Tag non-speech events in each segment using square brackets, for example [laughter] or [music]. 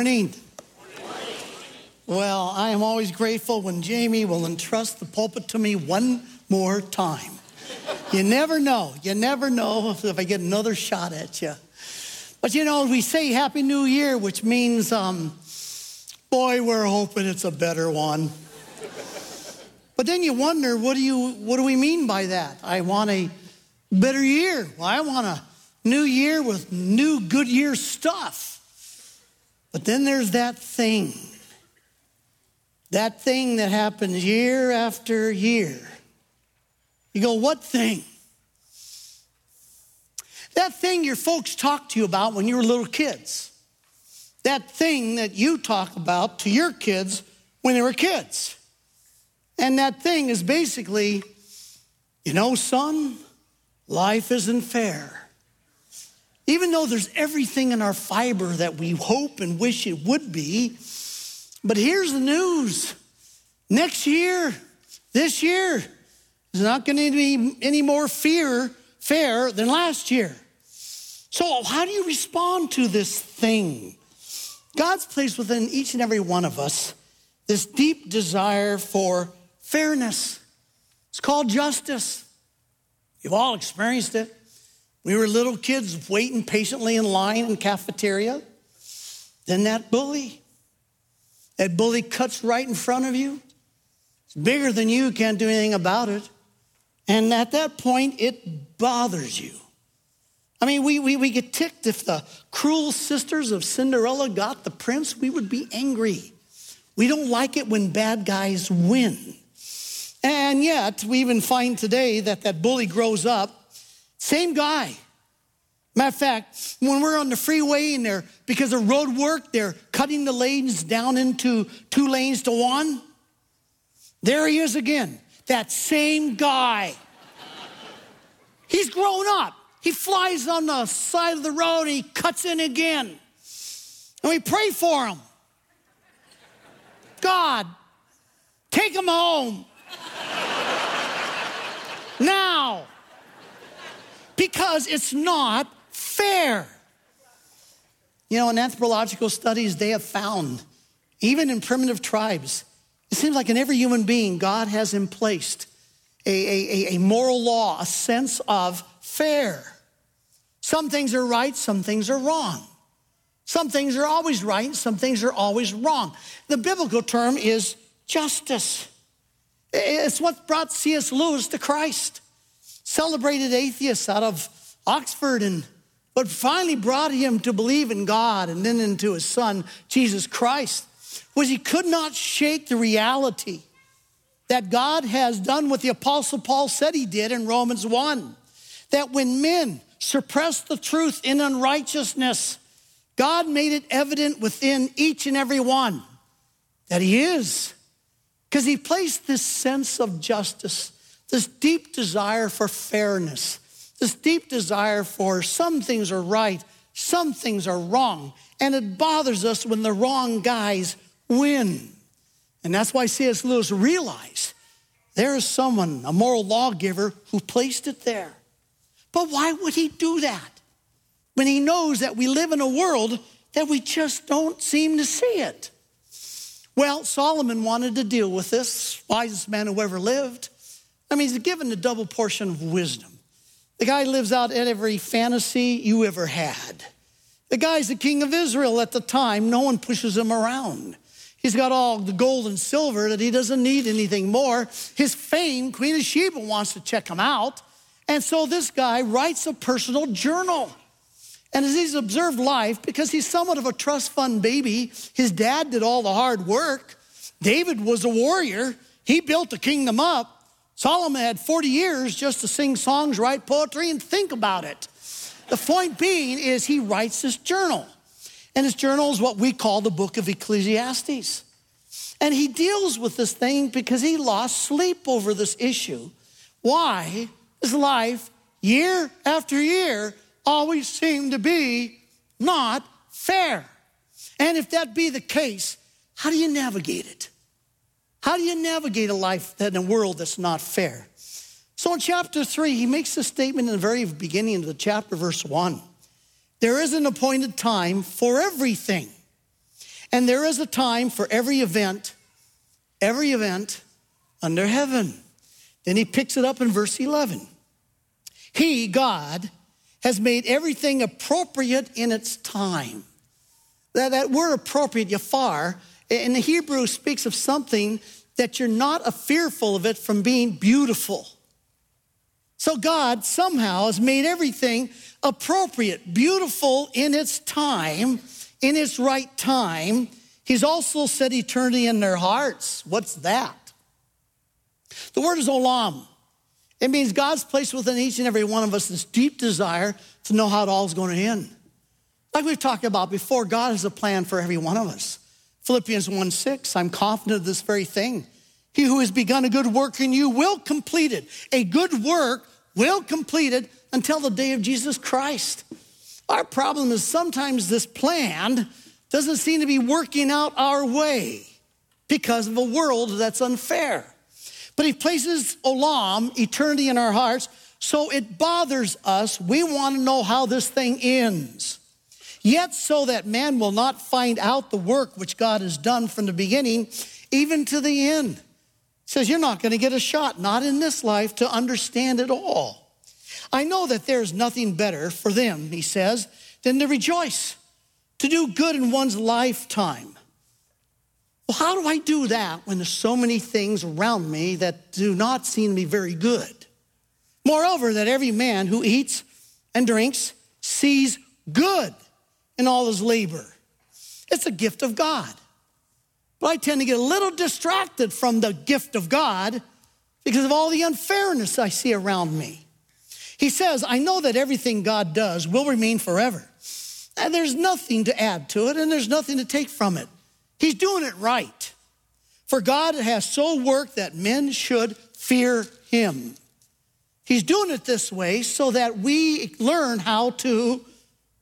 Morning. Well, I am always grateful when Jamie will entrust the pulpit to me one more time. You never know. You never know if I get another shot at you. But you know, we say Happy New Year, which means, um, boy, we're hoping it's a better one. But then you wonder, what do you what do we mean by that? I want a better year. Well, I want a new year with new good year stuff. But then there's that thing. That thing that happens year after year. You go, what thing? That thing your folks talked to you about when you were little kids. That thing that you talk about to your kids when they were kids. And that thing is basically, you know, son, life isn't fair. Even though there's everything in our fiber that we hope and wish it would be, but here's the news next year, this year, is not going to be any more fear, fair than last year. So, how do you respond to this thing? God's placed within each and every one of us this deep desire for fairness. It's called justice. You've all experienced it. We were little kids waiting patiently in line in cafeteria. Then that bully, that bully cuts right in front of you. It's bigger than you, can't do anything about it. And at that point, it bothers you. I mean, we, we, we get ticked if the cruel sisters of Cinderella got the prince, we would be angry. We don't like it when bad guys win. And yet, we even find today that that bully grows up, same guy. Matter of fact, when we're on the freeway and they're, because of road work, they're cutting the lanes down into two lanes to one. There he is again, that same guy. He's grown up. He flies on the side of the road, he cuts in again. And we pray for him. God, take him home. now. Because it's not fair. You know, in anthropological studies, they have found, even in primitive tribes, it seems like in every human being, God has in placed a, a, a moral law, a sense of fair. Some things are right, some things are wrong. Some things are always right, some things are always wrong. The biblical term is justice. It's what brought C.S. Lewis to Christ. Celebrated atheist out of Oxford and what finally brought him to believe in God and then into his son, Jesus Christ, was he could not shake the reality that God has done what the Apostle Paul said he did in Romans 1 that when men suppress the truth in unrighteousness, God made it evident within each and every one that he is. Because he placed this sense of justice, this deep desire for fairness, this deep desire for some things are right, some things are wrong. And it bothers us when the wrong guys win. And that's why C.S. Lewis realized there is someone, a moral lawgiver, who placed it there. But why would he do that when he knows that we live in a world that we just don't seem to see it? Well, Solomon wanted to deal with this, wisest man who ever lived. I mean, he's given a double portion of wisdom. The guy lives out every fantasy you ever had. The guy's the king of Israel at the time. No one pushes him around. He's got all the gold and silver that he doesn't need anything more. His fame, Queen of Sheba wants to check him out. And so this guy writes a personal journal. And as he's observed life, because he's somewhat of a trust fund baby, his dad did all the hard work. David was a warrior. He built the kingdom up. Solomon had 40 years just to sing songs, write poetry, and think about it. The point being is he writes this journal. And his journal is what we call the book of Ecclesiastes. And he deals with this thing because he lost sleep over this issue. Why? His life, year after year, always seemed to be not fair. And if that be the case, how do you navigate it? How do you navigate a life in a world that's not fair? So in chapter three, he makes this statement in the very beginning of the chapter, verse one. There is an appointed time for everything. And there is a time for every event, every event under heaven. Then he picks it up in verse 11. He, God, has made everything appropriate in its time. That, that word appropriate, yafar, in the Hebrew speaks of something that you're not fearful of it from being beautiful. So God somehow has made everything appropriate, beautiful in its time, in its right time. He's also set eternity in their hearts. What's that? The word is olam. It means God's placed within each and every one of us this deep desire to know how it all is going to end. Like we've talked about before, God has a plan for every one of us. Philippians 1 6, I'm confident of this very thing. He who has begun a good work in you will complete it. A good work will complete it until the day of Jesus Christ. Our problem is sometimes this plan doesn't seem to be working out our way because of a world that's unfair. But he places olam, eternity in our hearts, so it bothers us. We want to know how this thing ends. Yet, so that man will not find out the work which God has done from the beginning, even to the end. Says, You're not going to get a shot, not in this life, to understand it all. I know that there's nothing better for them, he says, than to rejoice, to do good in one's lifetime. Well, how do I do that when there's so many things around me that do not seem to be very good? Moreover, that every man who eats and drinks sees good in all his labor. It's a gift of God. But I tend to get a little distracted from the gift of God because of all the unfairness I see around me. He says, I know that everything God does will remain forever. And there's nothing to add to it, and there's nothing to take from it. He's doing it right. For God has so worked that men should fear him. He's doing it this way so that we learn how to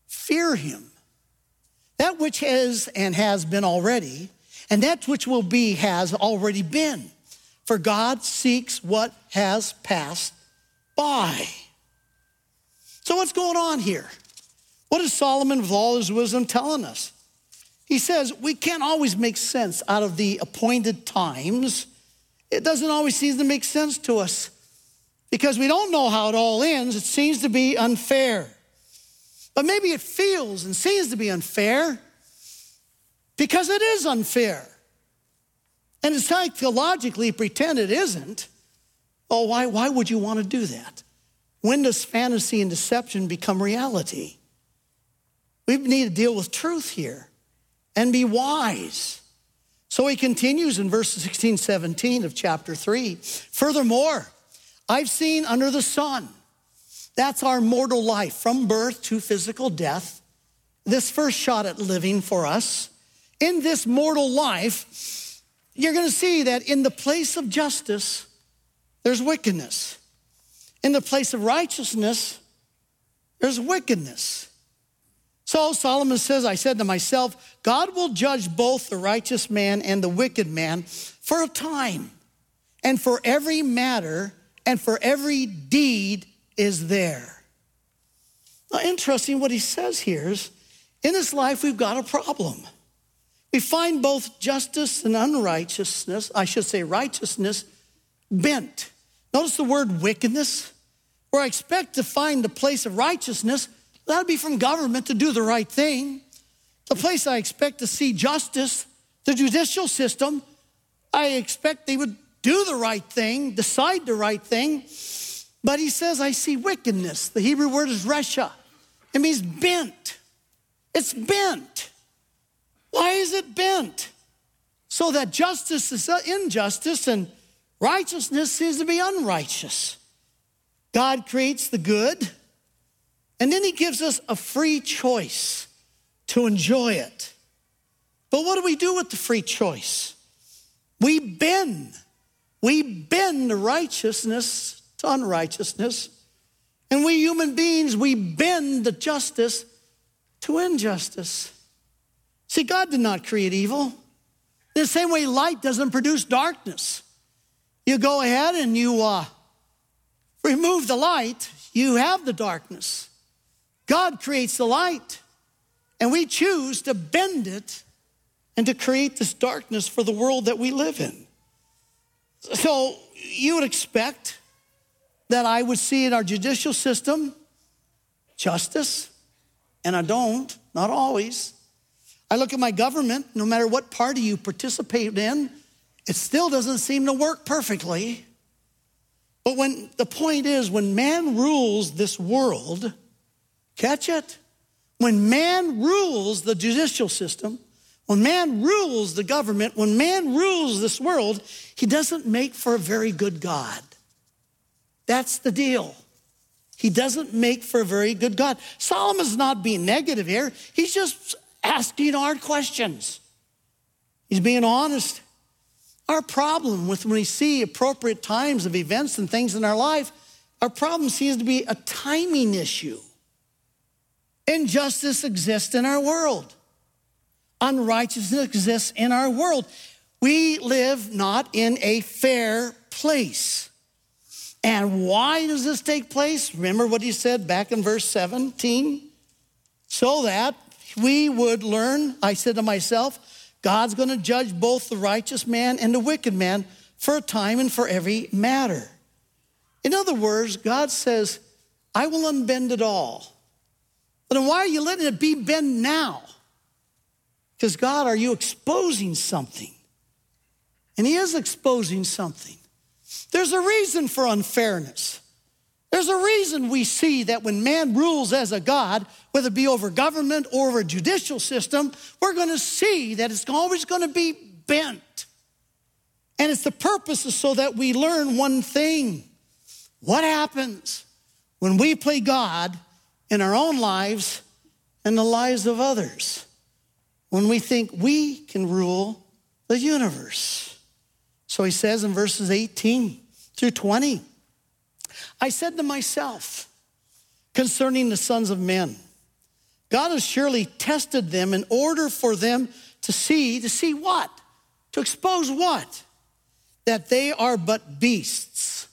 fear him. That which is and has been already, and that which will be has already been. For God seeks what has passed by. So, what's going on here? What is Solomon, with all his wisdom, telling us? He says we can't always make sense out of the appointed times. It doesn't always seem to make sense to us because we don't know how it all ends. It seems to be unfair. But maybe it feels and seems to be unfair because it is unfair. And it's psychologically pretend it isn't. Oh, why, why would you want to do that? When does fantasy and deception become reality? We need to deal with truth here and be wise. So he continues in verses 16, 17 of chapter 3. Furthermore, I've seen under the sun, that's our mortal life from birth to physical death, this first shot at living for us. In this mortal life, you're going to see that in the place of justice, there's wickedness. In the place of righteousness, there's wickedness. So Solomon says, I said to myself, God will judge both the righteous man and the wicked man for a time. And for every matter and for every deed is there. Now, interesting what he says here is in this life, we've got a problem. We find both justice and unrighteousness, I should say righteousness, bent. Notice the word wickedness. Where I expect to find the place of righteousness, that'd be from government to do the right thing. The place I expect to see justice, the judicial system, I expect they would do the right thing, decide the right thing. But he says, I see wickedness. The Hebrew word is resha. It means bent. It's bent. Why is it bent? So that justice is uh, injustice and righteousness seems to be unrighteous. God creates the good, and then He gives us a free choice to enjoy it. But what do we do with the free choice? We bend. We bend the righteousness to unrighteousness. And we human beings, we bend the justice to injustice. See, God did not create evil. The same way, light doesn't produce darkness. You go ahead and you uh, remove the light, you have the darkness. God creates the light, and we choose to bend it and to create this darkness for the world that we live in. So you would expect that I would see in our judicial system justice, and I don't, not always. I look at my government, no matter what party you participate in, it still doesn't seem to work perfectly. But when the point is, when man rules this world, catch it? When man rules the judicial system, when man rules the government, when man rules this world, he doesn't make for a very good God. That's the deal. He doesn't make for a very good God. Solomon's not being negative here. He's just asking hard questions. He's being honest. Our problem with when we see appropriate times of events and things in our life, our problem seems to be a timing issue. Injustice exists in our world. Unrighteousness exists in our world. We live not in a fair place. And why does this take place? Remember what he said back in verse 17? So that we would learn, I said to myself, God's going to judge both the righteous man and the wicked man for a time and for every matter. In other words, God says, I will unbend it all. But then why are you letting it be bent now? Because, God, are you exposing something? And He is exposing something. There's a reason for unfairness. There's a reason we see that when man rules as a God, whether it be over government or over a judicial system, we're going to see that it's always going to be bent. And it's the purpose is so that we learn one thing. What happens when we play God in our own lives and the lives of others? When we think we can rule the universe. So he says in verses 18 through 20, I said to myself concerning the sons of men, God has surely tested them in order for them to see, to see what? To expose what? That they are but beasts.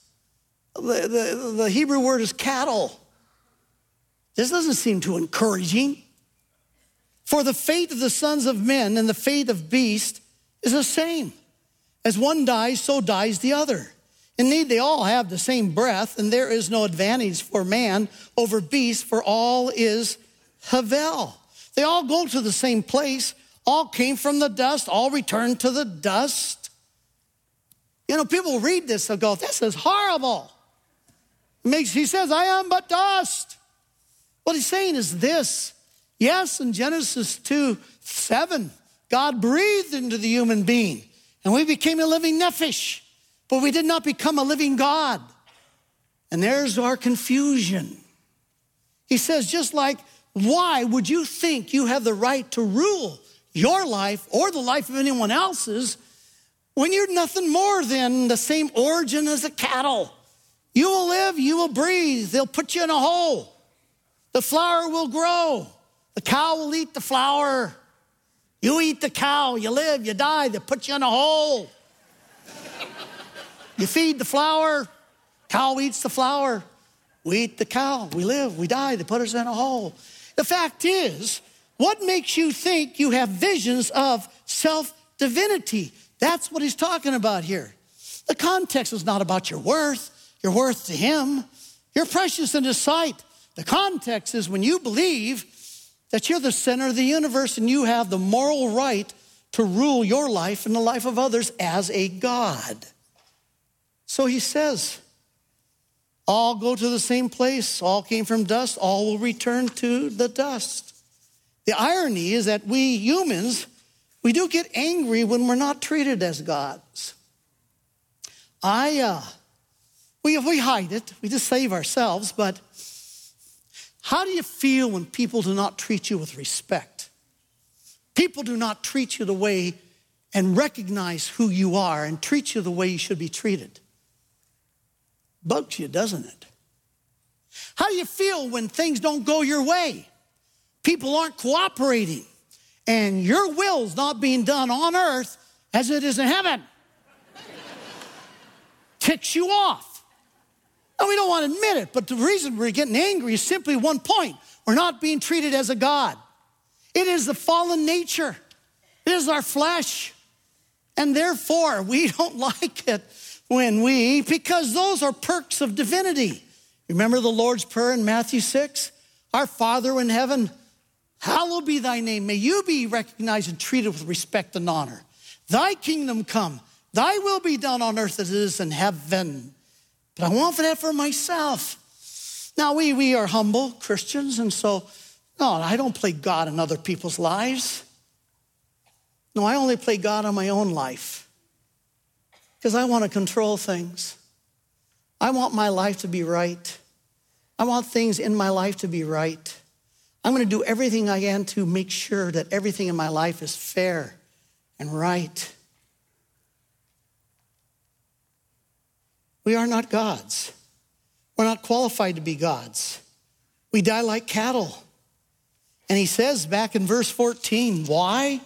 The, the, the Hebrew word is cattle. This doesn't seem too encouraging. For the fate of the sons of men and the fate of beasts is the same. As one dies, so dies the other. Indeed, they all have the same breath, and there is no advantage for man over beast, for all is Havel. They all go to the same place, all came from the dust, all return to the dust. You know, people read this, they'll go, This is horrible. Makes, he says, I am but dust. What he's saying is this yes, in Genesis 2 7, God breathed into the human being, and we became a living nephesh. But we did not become a living God. And there's our confusion. He says, just like, why would you think you have the right to rule your life or the life of anyone else's when you're nothing more than the same origin as a cattle? You will live, you will breathe, they'll put you in a hole. The flower will grow, the cow will eat the flower. You eat the cow, you live, you die, they put you in a hole. You feed the flower, cow eats the flower. We eat the cow, we live, we die, they put us in a hole. The fact is, what makes you think you have visions of self divinity? That's what he's talking about here. The context is not about your worth, your worth to him. You're precious in his sight. The context is when you believe that you're the center of the universe and you have the moral right to rule your life and the life of others as a God. So he says, all go to the same place, all came from dust, all will return to the dust. The irony is that we humans, we do get angry when we're not treated as gods. I, uh, we, if we hide it, we just save ourselves, but how do you feel when people do not treat you with respect? People do not treat you the way and recognize who you are and treat you the way you should be treated bugs you, doesn't it? How do you feel when things don't go your way? People aren't cooperating, and your will's not being done on earth as it is in heaven. Ticks you off. And we don't want to admit it, but the reason we're getting angry is simply one point we're not being treated as a God. It is the fallen nature. It is our flesh. And therefore, we [laughs] don't like it when we because those are perks of divinity. Remember the Lord's Prayer in Matthew 6? Our Father in heaven, hallowed be thy name. May you be recognized and treated with respect and honor. Thy kingdom come, thy will be done on earth as it is in heaven. But I want for that for myself. Now, we, we are humble Christians, and so, no, I don't play God in other people's lives. No, I only play God in my own life because I want to control things. I want my life to be right. I want things in my life to be right. I'm going to do everything I can to make sure that everything in my life is fair and right. We are not gods. We're not qualified to be gods. We die like cattle. And he says back in verse 14, why?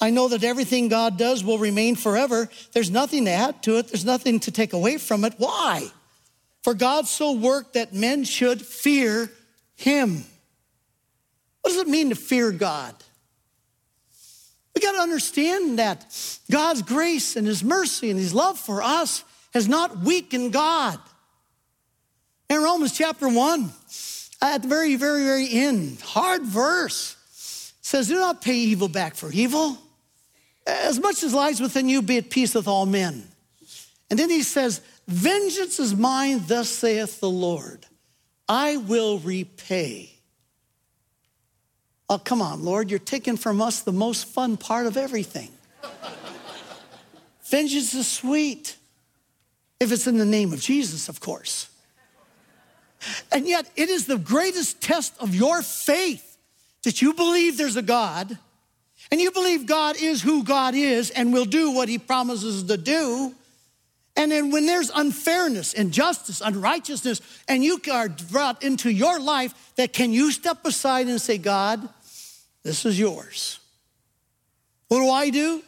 I know that everything God does will remain forever. There's nothing to add to it, there's nothing to take away from it. Why? For God so worked that men should fear him. What does it mean to fear God? We got to understand that God's grace and his mercy and his love for us has not weakened God. In Romans chapter 1, at the very, very, very end, hard verse, says, Do not pay evil back for evil. As much as lies within you, be at peace with all men. And then he says, Vengeance is mine, thus saith the Lord. I will repay. Oh, come on, Lord, you're taking from us the most fun part of everything. Vengeance is sweet, if it's in the name of Jesus, of course. And yet, it is the greatest test of your faith that you believe there's a God and you believe God is who God is and will do what he promises to do. And then when there's unfairness, injustice, unrighteousness, and you are brought into your life, that can you step aside and say, God, this is yours. What do I do?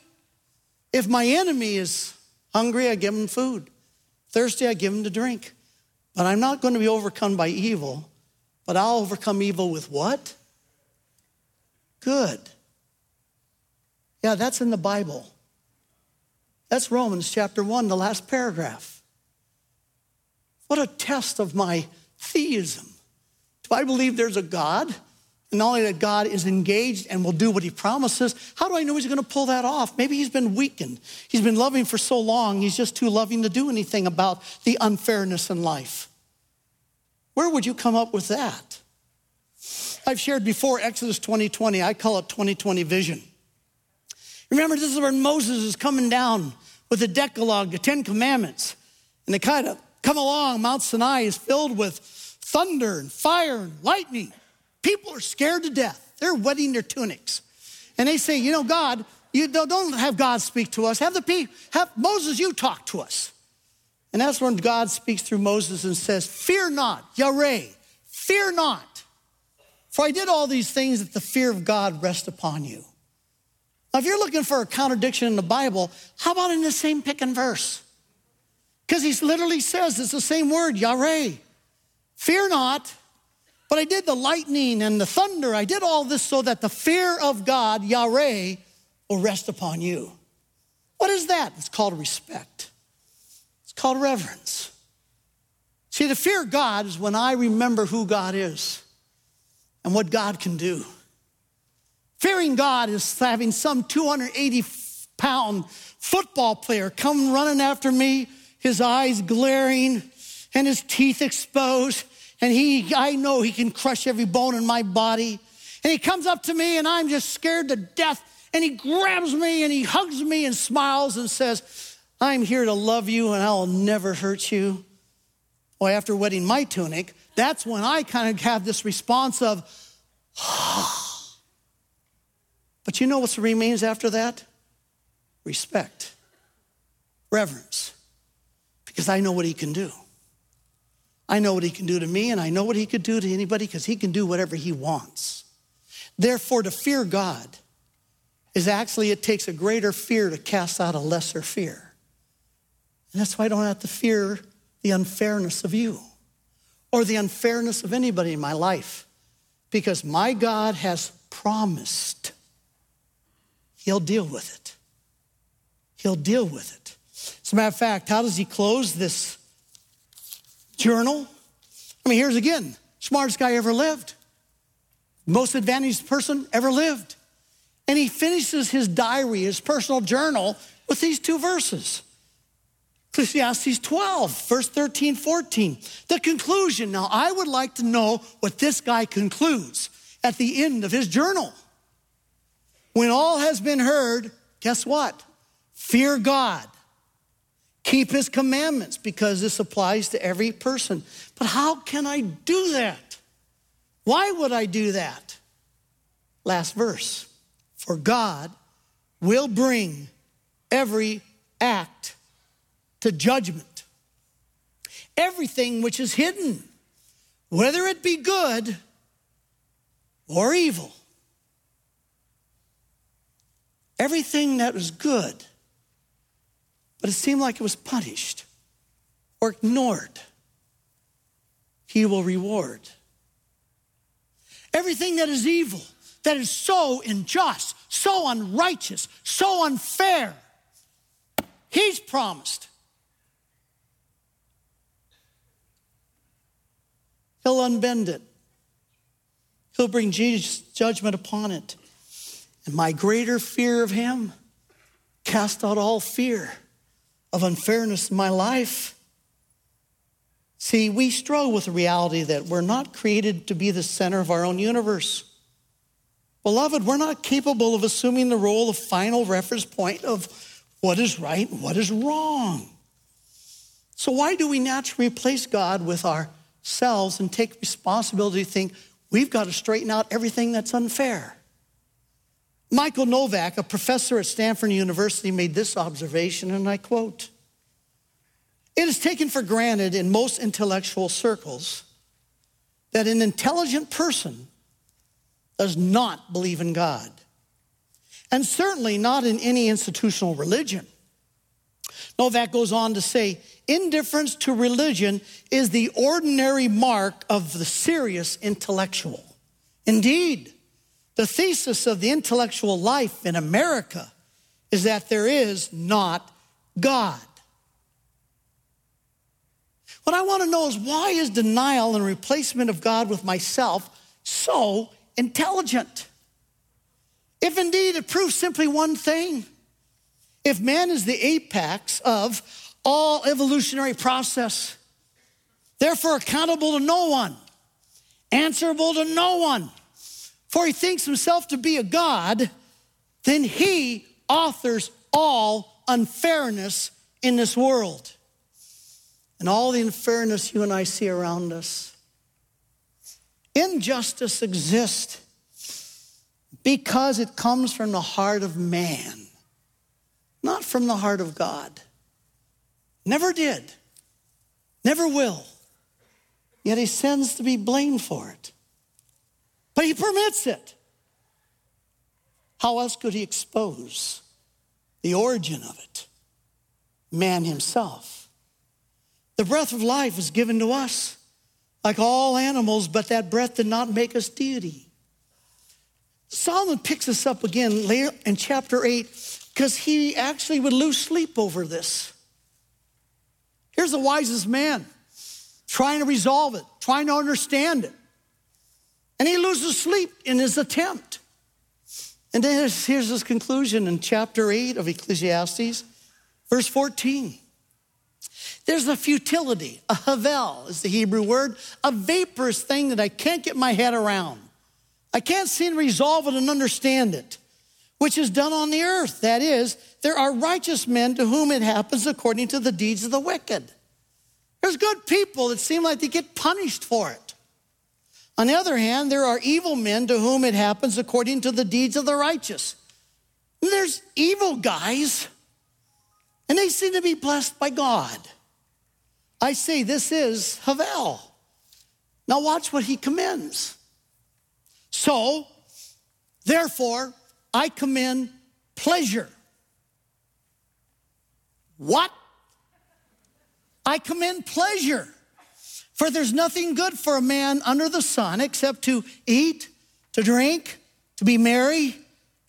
If my enemy is hungry, I give him food. Thirsty, I give him to drink. But I'm not going to be overcome by evil, but I'll overcome evil with what? Good. Yeah, that's in the Bible. That's Romans chapter 1, the last paragraph. What a test of my theism. Do I believe there's a God? And not only that God is engaged and will do what he promises, how do I know he's going to pull that off? Maybe he's been weakened. He's been loving for so long, he's just too loving to do anything about the unfairness in life. Where would you come up with that? I've shared before Exodus 2020, I call it 2020 vision. Remember, this is when Moses is coming down with the Decalogue, the Ten Commandments, and they kind of come along. Mount Sinai is filled with thunder and fire and lightning. People are scared to death. They're wetting their tunics. And they say, you know, God, you don't have God speak to us. Have the people, have Moses, you talk to us. And that's when God speaks through Moses and says, Fear not, Yahweh, fear not. For I did all these things that the fear of God rest upon you. Now, if you're looking for a contradiction in the Bible, how about in the same pick and verse? Because he literally says it's the same word, Yahweh. Fear not, but I did the lightning and the thunder. I did all this so that the fear of God, Yahweh, will rest upon you. What is that? It's called respect, it's called reverence. See, the fear of God is when I remember who God is and what God can do. Fearing God is having some 280 pound football player come running after me, his eyes glaring and his teeth exposed. And he, I know he can crush every bone in my body. And he comes up to me and I'm just scared to death. And he grabs me and he hugs me and smiles and says, I'm here to love you and I'll never hurt you. Well, after wetting my tunic, that's when I kind of have this response of. [sighs] But you know what remains after that? Respect, reverence, because I know what he can do. I know what he can do to me, and I know what he could do to anybody because he can do whatever he wants. Therefore, to fear God is actually, it takes a greater fear to cast out a lesser fear. And that's why I don't have to fear the unfairness of you or the unfairness of anybody in my life because my God has promised He'll deal with it. He'll deal with it. As a matter of fact, how does he close this journal? I mean, here's again smartest guy ever lived, most advantaged person ever lived. And he finishes his diary, his personal journal, with these two verses. Ecclesiastes 12, verse 13, 14. The conclusion. Now, I would like to know what this guy concludes at the end of his journal. When all has been heard, guess what? Fear God. Keep his commandments because this applies to every person. But how can I do that? Why would I do that? Last verse. For God will bring every act to judgment. Everything which is hidden, whether it be good or evil. Everything that was good, but it seemed like it was punished or ignored, he will reward. Everything that is evil, that is so unjust, so unrighteous, so unfair, he's promised He'll unbend it. He'll bring Jesus' judgment upon it. And my greater fear of him cast out all fear of unfairness in my life. See, we struggle with the reality that we're not created to be the center of our own universe. Beloved, we're not capable of assuming the role of final reference point of what is right and what is wrong. So, why do we naturally replace God with ourselves and take responsibility to think we've got to straighten out everything that's unfair. Michael Novak, a professor at Stanford University, made this observation, and I quote It is taken for granted in most intellectual circles that an intelligent person does not believe in God, and certainly not in any institutional religion. Novak goes on to say, indifference to religion is the ordinary mark of the serious intellectual. Indeed, the thesis of the intellectual life in America is that there is not God. What I want to know is why is denial and replacement of God with myself so intelligent? If indeed it proves simply one thing, if man is the apex of all evolutionary process, therefore accountable to no one, answerable to no one, for he thinks himself to be a God, then he authors all unfairness in this world. And all the unfairness you and I see around us. Injustice exists because it comes from the heart of man not from the heart of God. Never did, never will. Yet he sends to be blamed for it. But he permits it. How else could he expose the origin of it? Man himself. The breath of life was given to us, like all animals, but that breath did not make us deity. Solomon picks us up again later in chapter 8 because he actually would lose sleep over this. Here's the wisest man trying to resolve it, trying to understand it. And he loses sleep in his attempt. And then here's, his conclusion in chapter 8 of Ecclesiastes, verse 14. There's a futility, a havel is the Hebrew word, a vaporous thing that I can't get my head around. I can't seem to resolve it and understand it which is done on the earth. That is, there are righteous men to whom it happens according to the deeds of the wicked. There's good people that seem like they get punished for it. On the other hand, there are evil men to whom it happens according to the deeds of the righteous. There's evil guys, and they seem to be blessed by God. I say this is Havel. Now watch what he commends. So, therefore, I commend pleasure. What? I commend pleasure. For there's nothing good for a man under the sun except to eat, to drink, to be merry,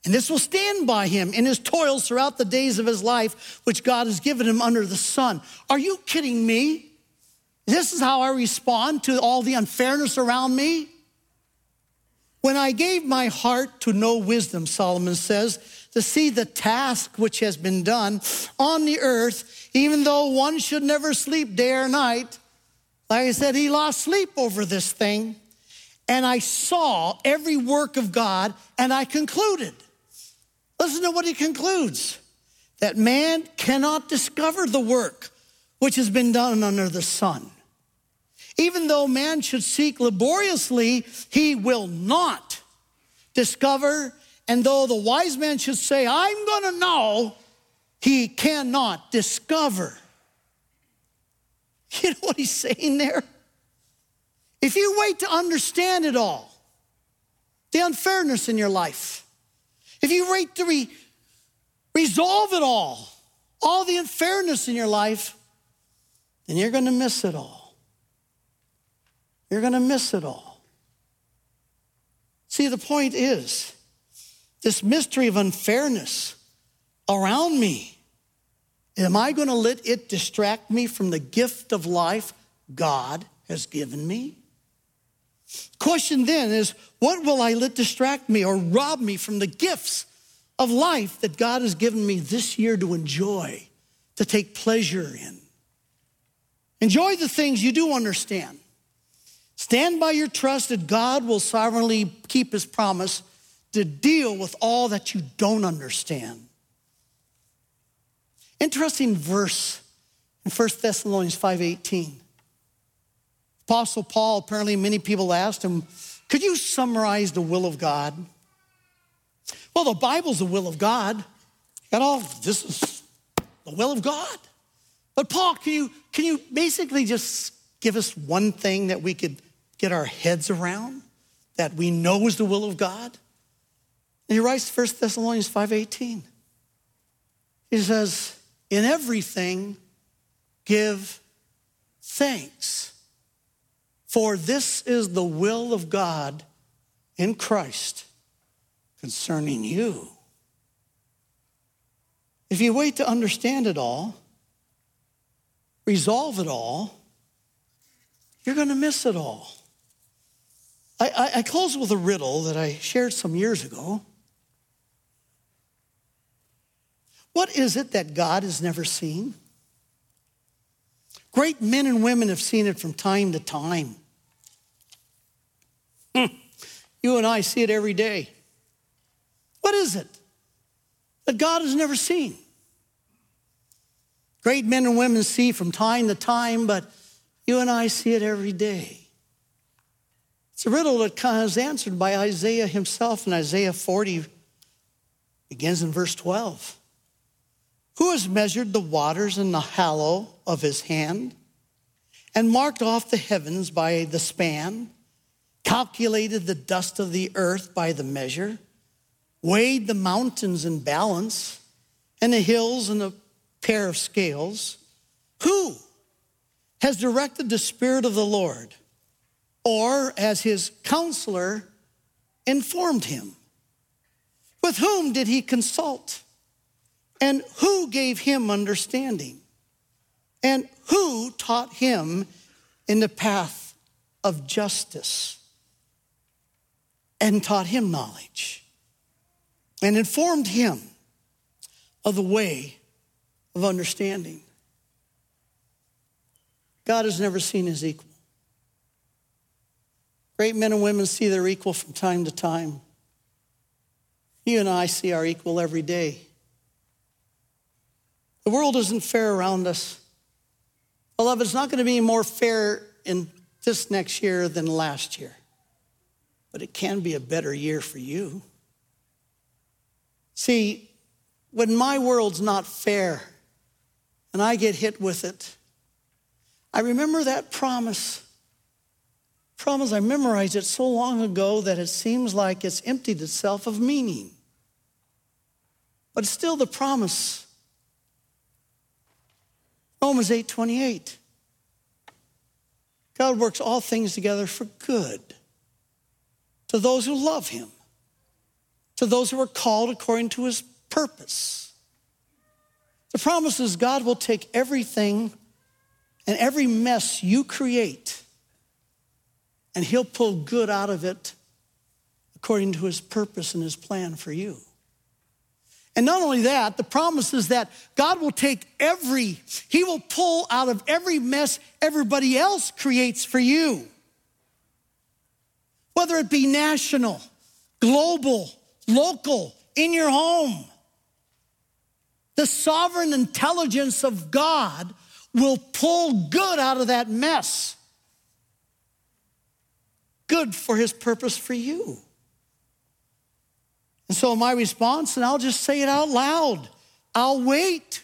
And this will stand by him in his toils throughout the days of his life, which God has given him under the sun. Are you kidding me? This is how I respond to all the unfairness around me. When I gave my heart to know wisdom, Solomon says, to see the task which has been done on the earth, even though one should never sleep day or night, like I said, he lost sleep over this thing. And I saw every work of God and I concluded Listen to what he concludes that man cannot discover the work which has been done under the sun. Even though man should seek laboriously, he will not discover. And though the wise man should say, I'm going to know, he cannot discover. [laughs] You know what he's saying there? If you wait to understand it all, the unfairness in your life, if you wait to re- resolve it all, all the unfairness in your life, then you're going to miss it all. You're going to miss it all. See, the point is this mystery of unfairness around me. Am I going to let it distract me from the gift of life God has given me? Question then is what will I let distract me or rob me from the gifts of life that God has given me this year to enjoy, to take pleasure in? Enjoy the things you do understand. Stand by your trust that God will sovereignly keep his promise to deal with all that you don't understand. Interesting verse in 1 Thessalonians 5:18. Apostle Paul, apparently, many people asked him, Could you summarize the will of God? Well, the Bible's the will of God. And all this is the will of God. But Paul, can you, can you basically just give us one thing that we could get our heads around that we know is the will of God? And he writes 1 Thessalonians 5:18. He says, "In everything give thanks." For this is the will of God in Christ concerning you. If you wait to understand it all, resolve it all, you're going to miss it all. I, I, I, close with a riddle that I shared some years ago. What is it that God has never seen? Great men and women have seen it from time to time. Hmm. You and I see it every day. What is it that God has never seen? Great men and women see from time to time, but you and I see it every day. It's a riddle that is answered by Isaiah himself in Isaiah 40, begins in verse 12. Who has measured the waters in the hollow of his hand and marked off the heavens by the span? calculated the dust of the earth by the measure, weighed the mountains in balance, and the hills in a pair of scales. Who has directed the Spirit of the Lord, or as his counselor informed him? With whom did he consult? And who gave him understanding? And who taught him in the path of justice? and taught him knowledge and informed him of the way of understanding. God has never seen his equal. Great men and women see their equal from time to time. You and I see our equal every day. The world isn't fair around us. Beloved, it's not going to be more fair in this next year than last year but it can be a better year for you. See, when my world's not fair and I get hit with it, I remember that promise. Promise, I memorized it so long ago that it seems like it's emptied itself of meaning. But still the promise. Romans 8 28. God works all things together for good to those who love him, to those who are called according to his purpose. The promise is God will take everything and every mess you create, and he'll pull good out of it according to his purpose and his plan for you. And not only that, the promise is that God will take every, He will pull out of every mess everybody else creates for you. Whether it be national, global, local, in your home. The sovereign intelligence of God will pull good out of that mess. Good for His purpose for you. And so, my response, and I'll just say it out loud I'll wait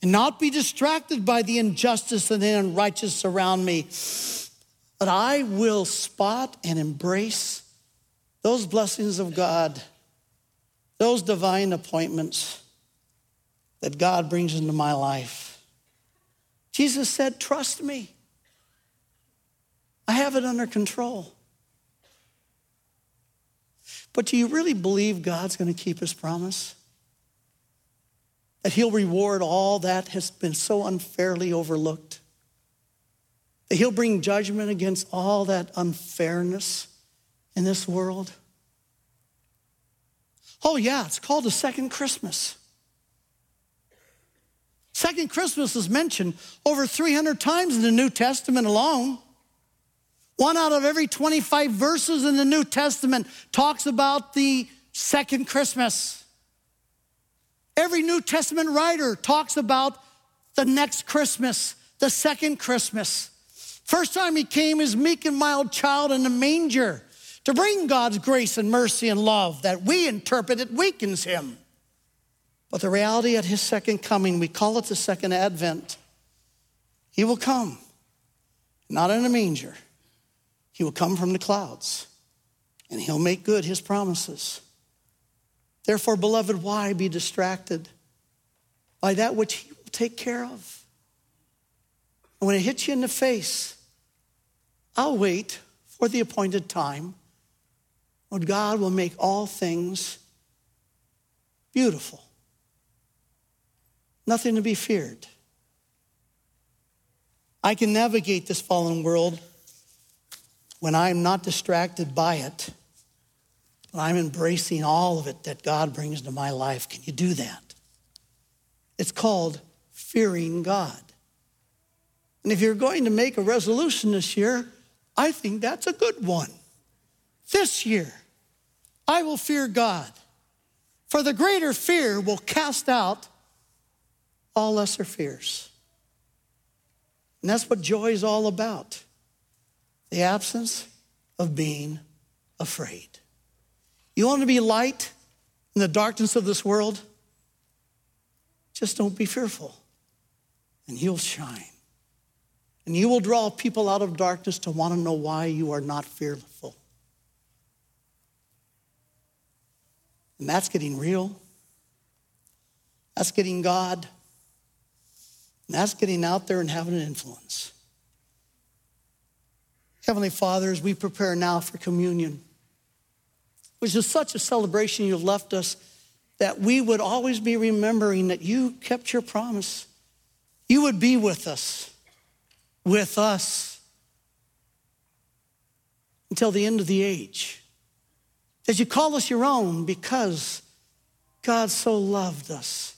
and not be distracted by the injustice and the unrighteous around me, but I will spot and embrace those blessings of God, those divine appointments that God brings into my life. Jesus said, Trust me. I have it under control. But do you really believe God's going to keep his promise? That he'll reward all that has been so unfairly overlooked? That he'll bring judgment against all that unfairness in this world? Oh, yeah, it's called the second Christmas. Second Christmas is mentioned over 300 times in the New Testament alone. One out of every 25 verses in the New Testament talks about the second Christmas. Every New Testament writer talks about the next Christmas, the second Christmas. First time he came as meek and mild child in a manger to bring God's grace and mercy and love that we interpret it weakens him. But the reality at his second coming, we call it the second advent. He will come, not in a manger he will come from the clouds and he'll make good his promises. Therefore, beloved, why be distracted by that which he will take care of? When it hits you in the face, I'll wait for the appointed time when God will make all things beautiful. Nothing to be feared. I can navigate this fallen world when I'm not distracted by it, but I'm embracing all of it that God brings to my life. Can you do that? It's called fearing God. And if you're going to make a resolution this year, I think that's a good one. This year, I will fear God. For the greater fear will cast out all lesser fears. And that's what joy is all about the absence of being afraid. You want to be light in the darkness of this world? Just don't be fearful, and you'll shine. And you will draw people out of darkness to want to know why you are not fearful. And that's getting real. That's getting God. And that's getting out there and having an influence. Heavenly Father, as we prepare now for communion, which is such a celebration you've left us, that we would always be remembering that you kept your promise. You would be with us, with us, until the end of the age. That you call us your own because God so loved us.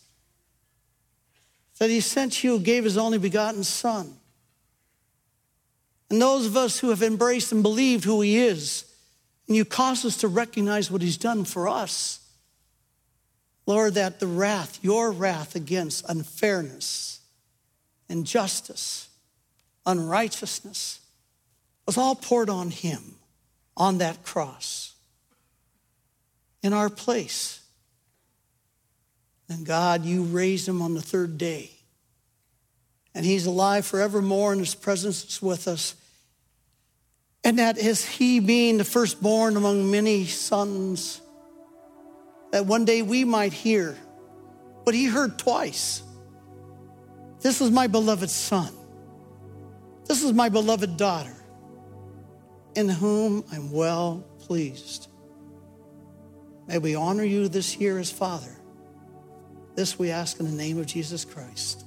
That he sent you, gave his only begotten Son and those of us who have embraced and believed who He is, and you cause us to recognize what He's done for us. Lord, that the wrath, your wrath against unfairness, injustice, unrighteousness, was all poured on Him on that cross in our place. And God, you raised Him on the third day. And He's alive forevermore, and His presence is with us. And that is he being the firstborn among many sons, that one day we might hear what he heard twice. This is my beloved son. This is my beloved daughter, in whom I'm well pleased. May we honor you this year as Father. This we ask in the name of Jesus Christ.